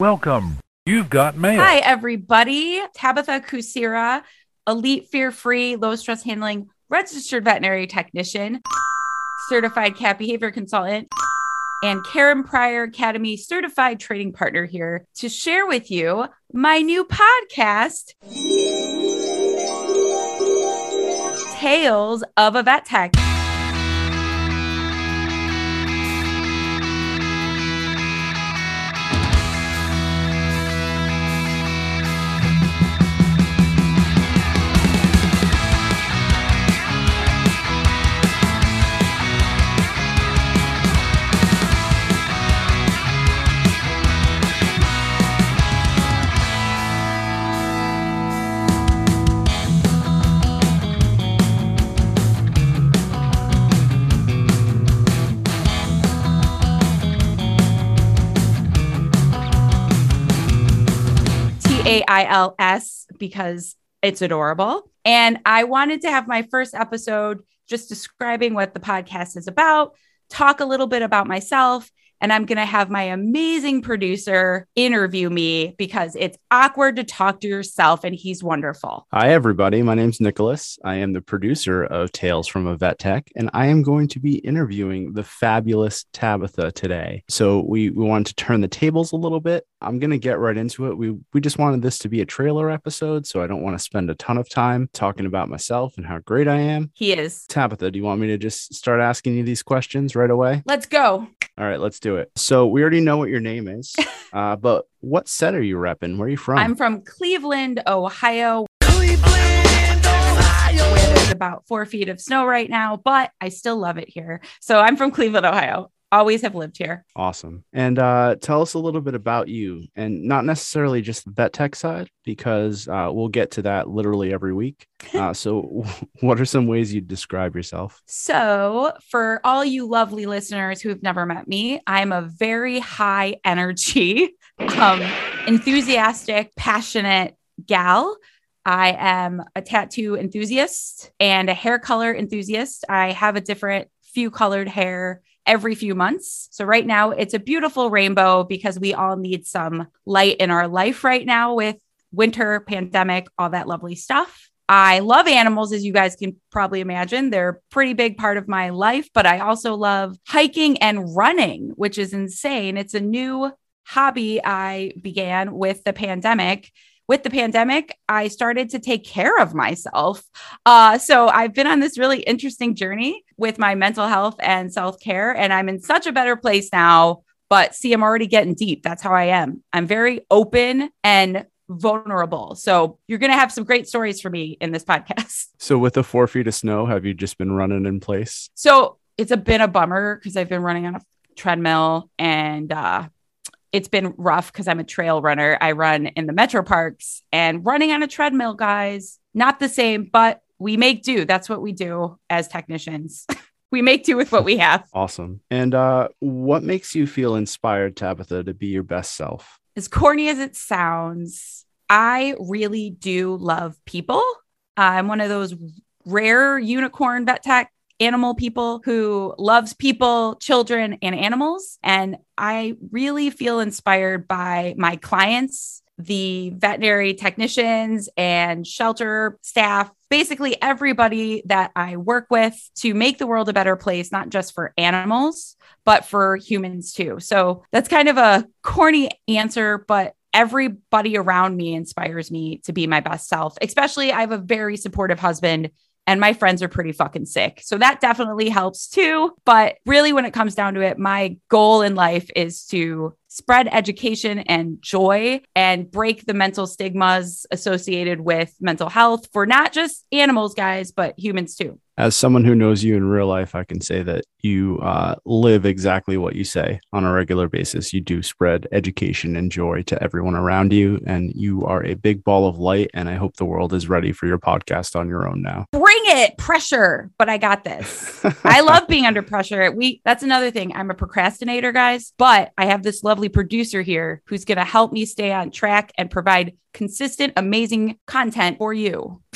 Welcome. You've got mail. Hi, everybody. Tabitha Kucera, elite fear free, low stress handling, registered veterinary technician, certified cat behavior consultant, and Karen Pryor Academy certified training partner here to share with you my new podcast, Tails of a Vet Tech. A I L S because it's adorable. And I wanted to have my first episode just describing what the podcast is about, talk a little bit about myself. And I'm going to have my amazing producer interview me because it's awkward to talk to yourself, and he's wonderful. Hi, everybody. My name's Nicholas. I am the producer of Tails from a Vet Tech, and I am going to be interviewing the fabulous Tabitha today. So we, we wanted to turn the tables a little bit. I'm going to get right into it. We, we just wanted this to be a trailer episode, so I don't want to spend a ton of time talking about myself and how great I am. He is. Tabitha, do you want me to just start asking you these questions right away? Let's go. All right, let's do it. So we already know what your name is, uh, but what set are you repping? Where are you from? I'm from Cleveland, Ohio. Where there's about four feet of snow right now, but I still love it here. So I'm from Cleveland, Ohio. Always have lived here. Awesome. And uh, tell us a little bit about you and not necessarily just the vet tech side, because uh, we'll get to that literally every week. Uh, so, what are some ways you describe yourself? So, for all you lovely listeners who've never met me, I'm a very high energy, um, enthusiastic, passionate gal. I am a tattoo enthusiast and a hair color enthusiast. I have a different few colored hair every few months. So right now it's a beautiful rainbow because we all need some light in our life right now with winter, pandemic, all that lovely stuff. I love animals, as you guys can probably imagine. They're a pretty big part of my life, but I also love hiking and running, which is insane. It's a new hobby I began with the pandemic with the pandemic, I started to take care of myself. Uh, so I've been on this really interesting journey with my mental health and self care, and I'm in such a better place now. But see, I'm already getting deep. That's how I am. I'm very open and vulnerable. So you're going to have some great stories for me in this podcast. So, with the four feet of snow, have you just been running in place? So it's a been a bummer because I've been running on a treadmill and uh, it's been rough because I'm a trail runner. I run in the metro parks and running on a treadmill, guys, not the same, but we make do. That's what we do as technicians. we make do with what we have. Awesome. And uh, what makes you feel inspired, Tabitha, to be your best self? As corny as it sounds, I really do love people. I'm one of those rare unicorn vet tech animal people who loves people, children, and animals. And I really feel inspired by my clients, the veterinary technicians and shelter staff, basically everybody that I work with to make the world a better place, not just for animals, but for humans too. So that's kind of a corny answer, but everybody around me inspires me to be my best self. Especially, I have a very supportive husband and my friends are pretty fucking sick. So that definitely helps too. But really, when it comes down to it, my goal in life is to spread education and joy and break the mental stigmas associated with mental health for not just animals, guys, but humans too. As someone who knows you in real life, I can say that you uh, live exactly what you say on a regular basis. You do spread education and joy to everyone around you, and you are a big ball of light. And I hope the world is ready for your podcast on your own now. Bring it, pressure, but I got this. I love being under pressure. We that's another thing. I'm a procrastinator, guys, but I have this lovely producer here who's going to help me stay on track and provide consistent, amazing content for you.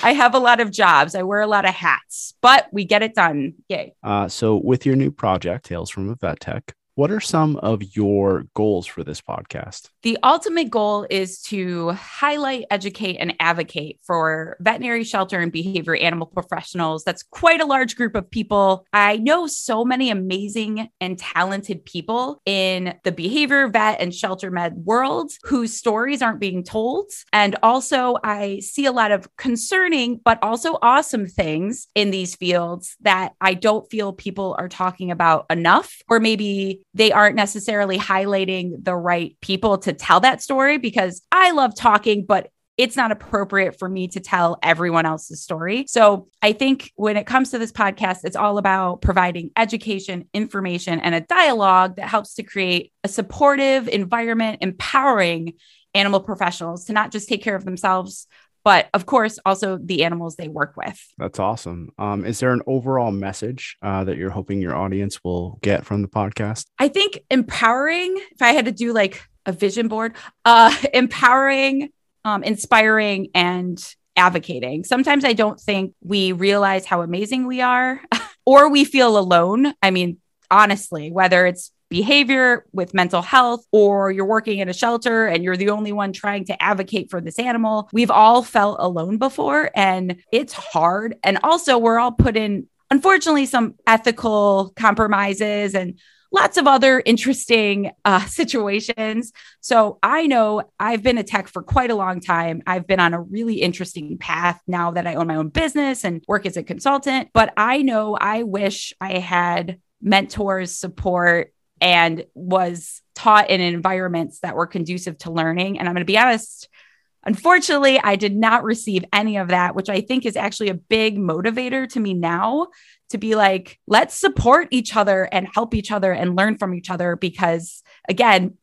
I have a lot of jobs. I wear a lot of hats, but we get it done. Yay. Uh, so, with your new project, Tails from a Vet Tech, what are some of your goals for this podcast? The ultimate goal is to highlight, educate, and advocate for veterinary shelter and behavior animal professionals. That's quite a large group of people. I know so many amazing and talented people in the behavior, vet, and shelter med world whose stories aren't being told. And also, I see a lot of concerning, but also awesome things in these fields that I don't feel people are talking about enough, or maybe they aren't necessarily highlighting the right people to tell that story because I love talking, but it's not appropriate for me to tell everyone else's story. So I think when it comes to this podcast, it's all about providing education, information, and a dialogue that helps to create a supportive environment, empowering animal professionals to not just take care of themselves, but of course, also the animals they work with. That's awesome. Um, is there an overall message uh, that you're hoping your audience will get from the podcast? I think empowering, if I had to do like a vision board, uh, empowering, um, inspiring, and advocating. Sometimes I don't think we realize how amazing we are or we feel alone. I mean, honestly, whether it's behavior with mental health, or you're working in a shelter and you're the only one trying to advocate for this animal. We've all felt alone before and it's hard. And also, we're all put in, unfortunately, some ethical compromises and lots of other interesting uh, situations. So I know I've been a tech for quite a long time. I've been on a really interesting path now that I own my own business and work as a consultant. But I know I wish I had mentors, support, and was taught in environments that were conducive to learning. And I'm going to be honest, unfortunately, I did not receive any of that, which I think is actually a big motivator to me now to be like, let's support each other and help each other and learn from each other. Because again,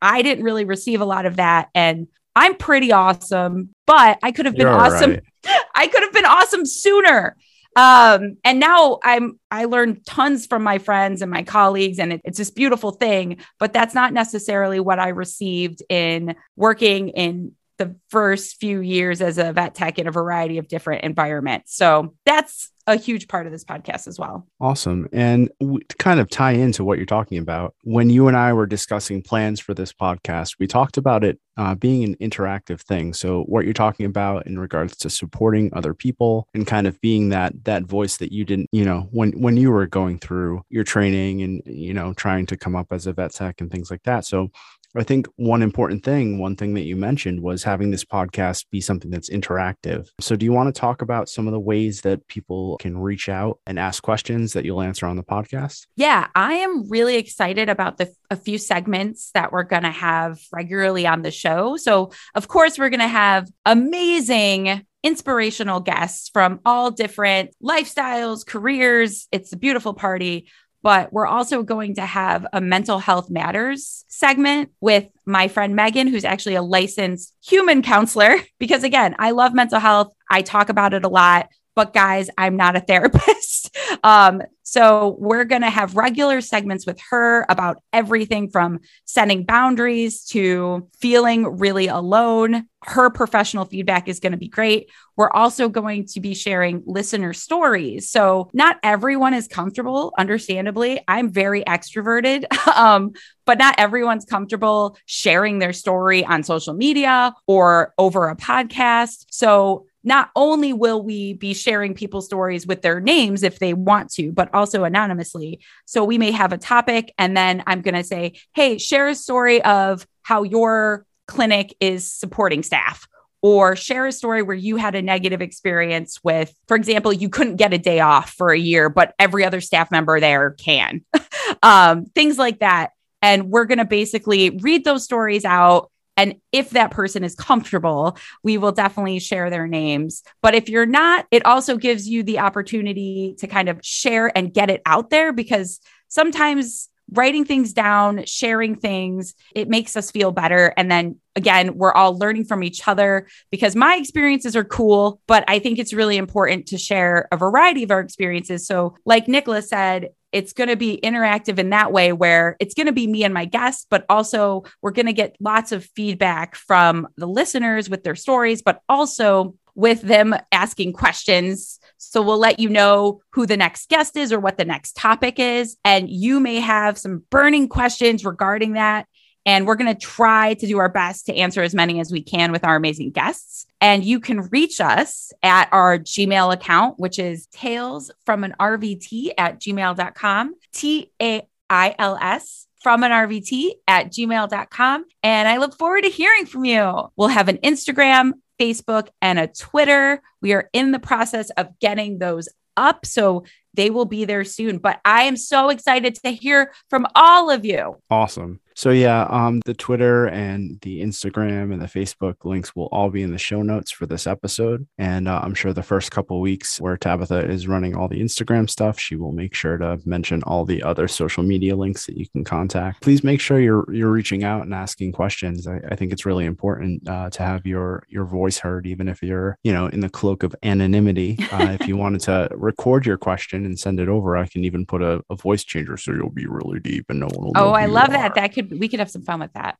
I didn't really receive a lot of that. And I'm pretty awesome, but I could have been You're awesome. Right. I could have been awesome sooner. Um, and now I'm I learned tons from my friends and my colleagues, and it, it's this beautiful thing. But that's not necessarily what I received in working in the first few years as a vet tech in a variety of different environments. So that's a huge part of this podcast as well. Awesome. And to kind of tie into what you're talking about, when you and I were discussing plans for this podcast, we talked about it uh, being an interactive thing. So what you're talking about in regards to supporting other people and kind of being that that voice that you didn't, you know, when when you were going through your training and you know trying to come up as a vet tech and things like that. So I think one important thing, one thing that you mentioned was having this podcast be something that's interactive. So, do you want to talk about some of the ways that people can reach out and ask questions that you'll answer on the podcast? Yeah, I am really excited about the a few segments that we're going to have regularly on the show. So, of course, we're going to have amazing inspirational guests from all different lifestyles, careers. It's a beautiful party but we're also going to have a mental health matters segment with my friend Megan, who's actually a licensed human counselor. Because again, I love mental health. I talk about it a lot, but guys, I'm not a therapist. um, so we're going to have regular segments with her about everything from setting boundaries to feeling really alone. Her professional feedback is going to be great. We're also going to be sharing listener stories. So not everyone is comfortable, understandably. I'm very extroverted, um, but not everyone's comfortable sharing their story on social media or over a podcast. So not only will we be sharing people's stories with their names if they want to, but also anonymously. So we may have a topic, and then I'm going to say, hey, share a story of how your clinic is supporting staff. Or share a story where you had a negative experience with, for example, you couldn't get a day off for a year, but every other staff member there can. um, things like that. And we're going to basically read those stories out and if that person is comfortable, we will definitely share their names. But if you're not, it also gives you the opportunity to kind of share and get it out there because sometimes writing things down, sharing things, it makes us feel better. And then again, we're all learning from each other because my experiences are cool, but I think it's really important to share a variety of our experiences. So, like Nicholas said, it's going to be interactive in that way where it's going to be me and my guests, but also we're going to get lots of feedback from the listeners with their stories, but also with them asking questions. So we'll let you know who the next guest is or what the next topic is. And you may have some burning questions regarding that. And we're going to try to do our best to answer as many as we can with our amazing guests. And you can reach us at our Gmail account, which is tails from an RVT at gmail.com, T A I L S from an RVT at gmail.com. And I look forward to hearing from you. We'll have an Instagram, Facebook, and a Twitter. We are in the process of getting those up. So they will be there soon. But I am so excited to hear from all of you. Awesome. So yeah, um, the Twitter and the Instagram and the Facebook links will all be in the show notes for this episode. And uh, I'm sure the first couple weeks where Tabitha is running all the Instagram stuff, she will make sure to mention all the other social media links that you can contact. Please make sure you're you're reaching out and asking questions. I, I think it's really important uh, to have your your voice heard, even if you're you know in the cloak of anonymity. Uh, if you wanted to record your question and send it over, I can even put a, a voice changer so you'll be really deep and no one will. Oh, I love that. That could we could have some fun with that.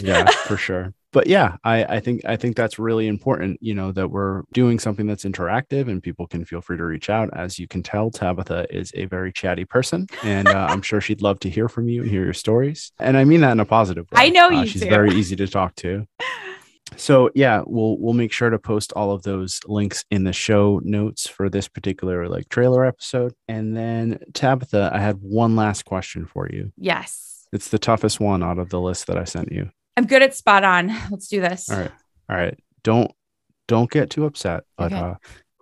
yeah, for sure. But yeah, I, I think I think that's really important. You know that we're doing something that's interactive, and people can feel free to reach out. As you can tell, Tabitha is a very chatty person, and uh, I'm sure she'd love to hear from you and hear your stories. And I mean that in a positive way. I know uh, you. She's too. very easy to talk to. So yeah, we'll we'll make sure to post all of those links in the show notes for this particular like trailer episode. And then Tabitha, I had one last question for you. Yes. It's the toughest one out of the list that I sent you. I'm good at spot on. Let's do this. All right. All right. Don't don't get too upset. But Okay. uh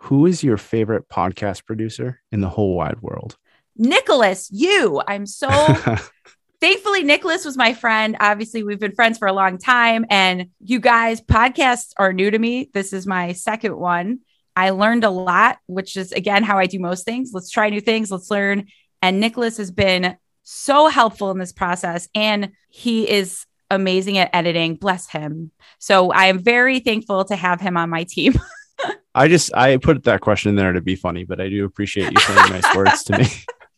who is your favorite podcast producer in the whole wide world? Nicholas, you. I'm so thankfully Nicholas was my friend. Obviously, we've been friends for a long time. And you guys, podcasts are new to me. This is my second one. I learned a lot, which is again how I do most things. Let's try new things, let's learn. And Nicholas has been so helpful in this process. And he is amazing at editing. Bless him. So I am very thankful to have him on my team. I just I put that question in there to be funny, but I do appreciate you saying nice words to me.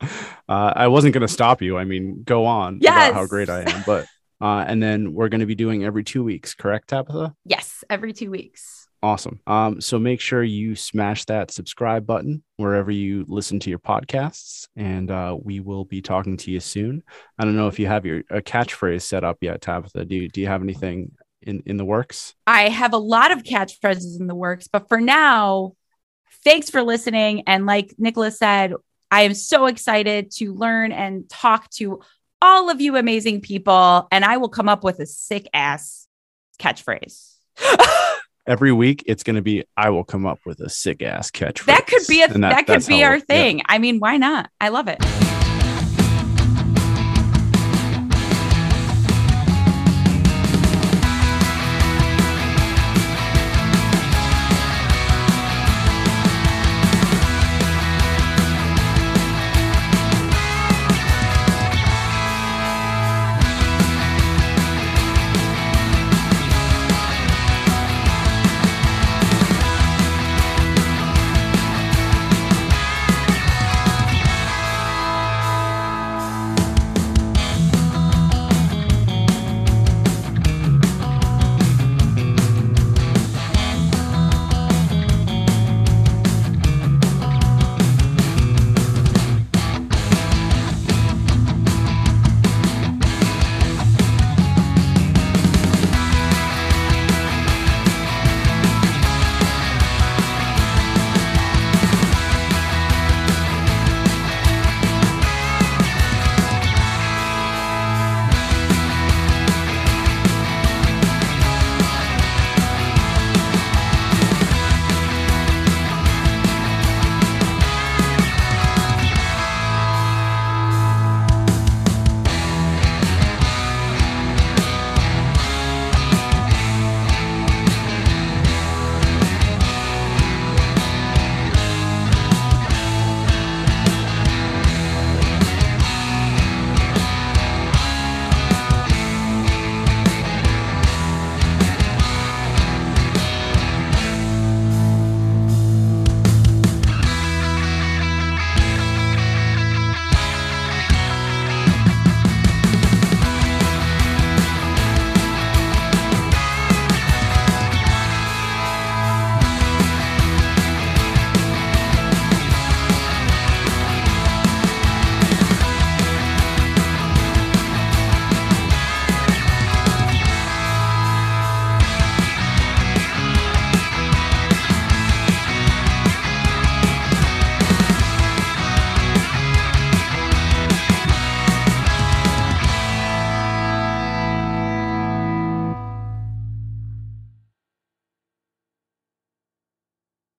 Uh, I wasn't going to stop you. I mean, go on about how great I am, but uh, and then we're going to be doing every two weeks, correct, Tabitha? yes, every two weeks. Awesome. Um, so make sure you smash that subscribe button wherever you listen to your podcasts, and uh, we will be talking to you soon. I don't know if you have your a catchphrase set up yet, Tabitha. Do you, do you have anything in in the works? I have a lot of catchphrases in the works, but for now, thanks for listening. And like Nicholas said, I am so excited to learn and talk to all of you amazing people, and I will come up with a sick ass catchphrase. Every week, it's going to be I will come up with a sick ass catchphrase. that could be a And that, could be our yeah. thing. I mean, why not? I love it.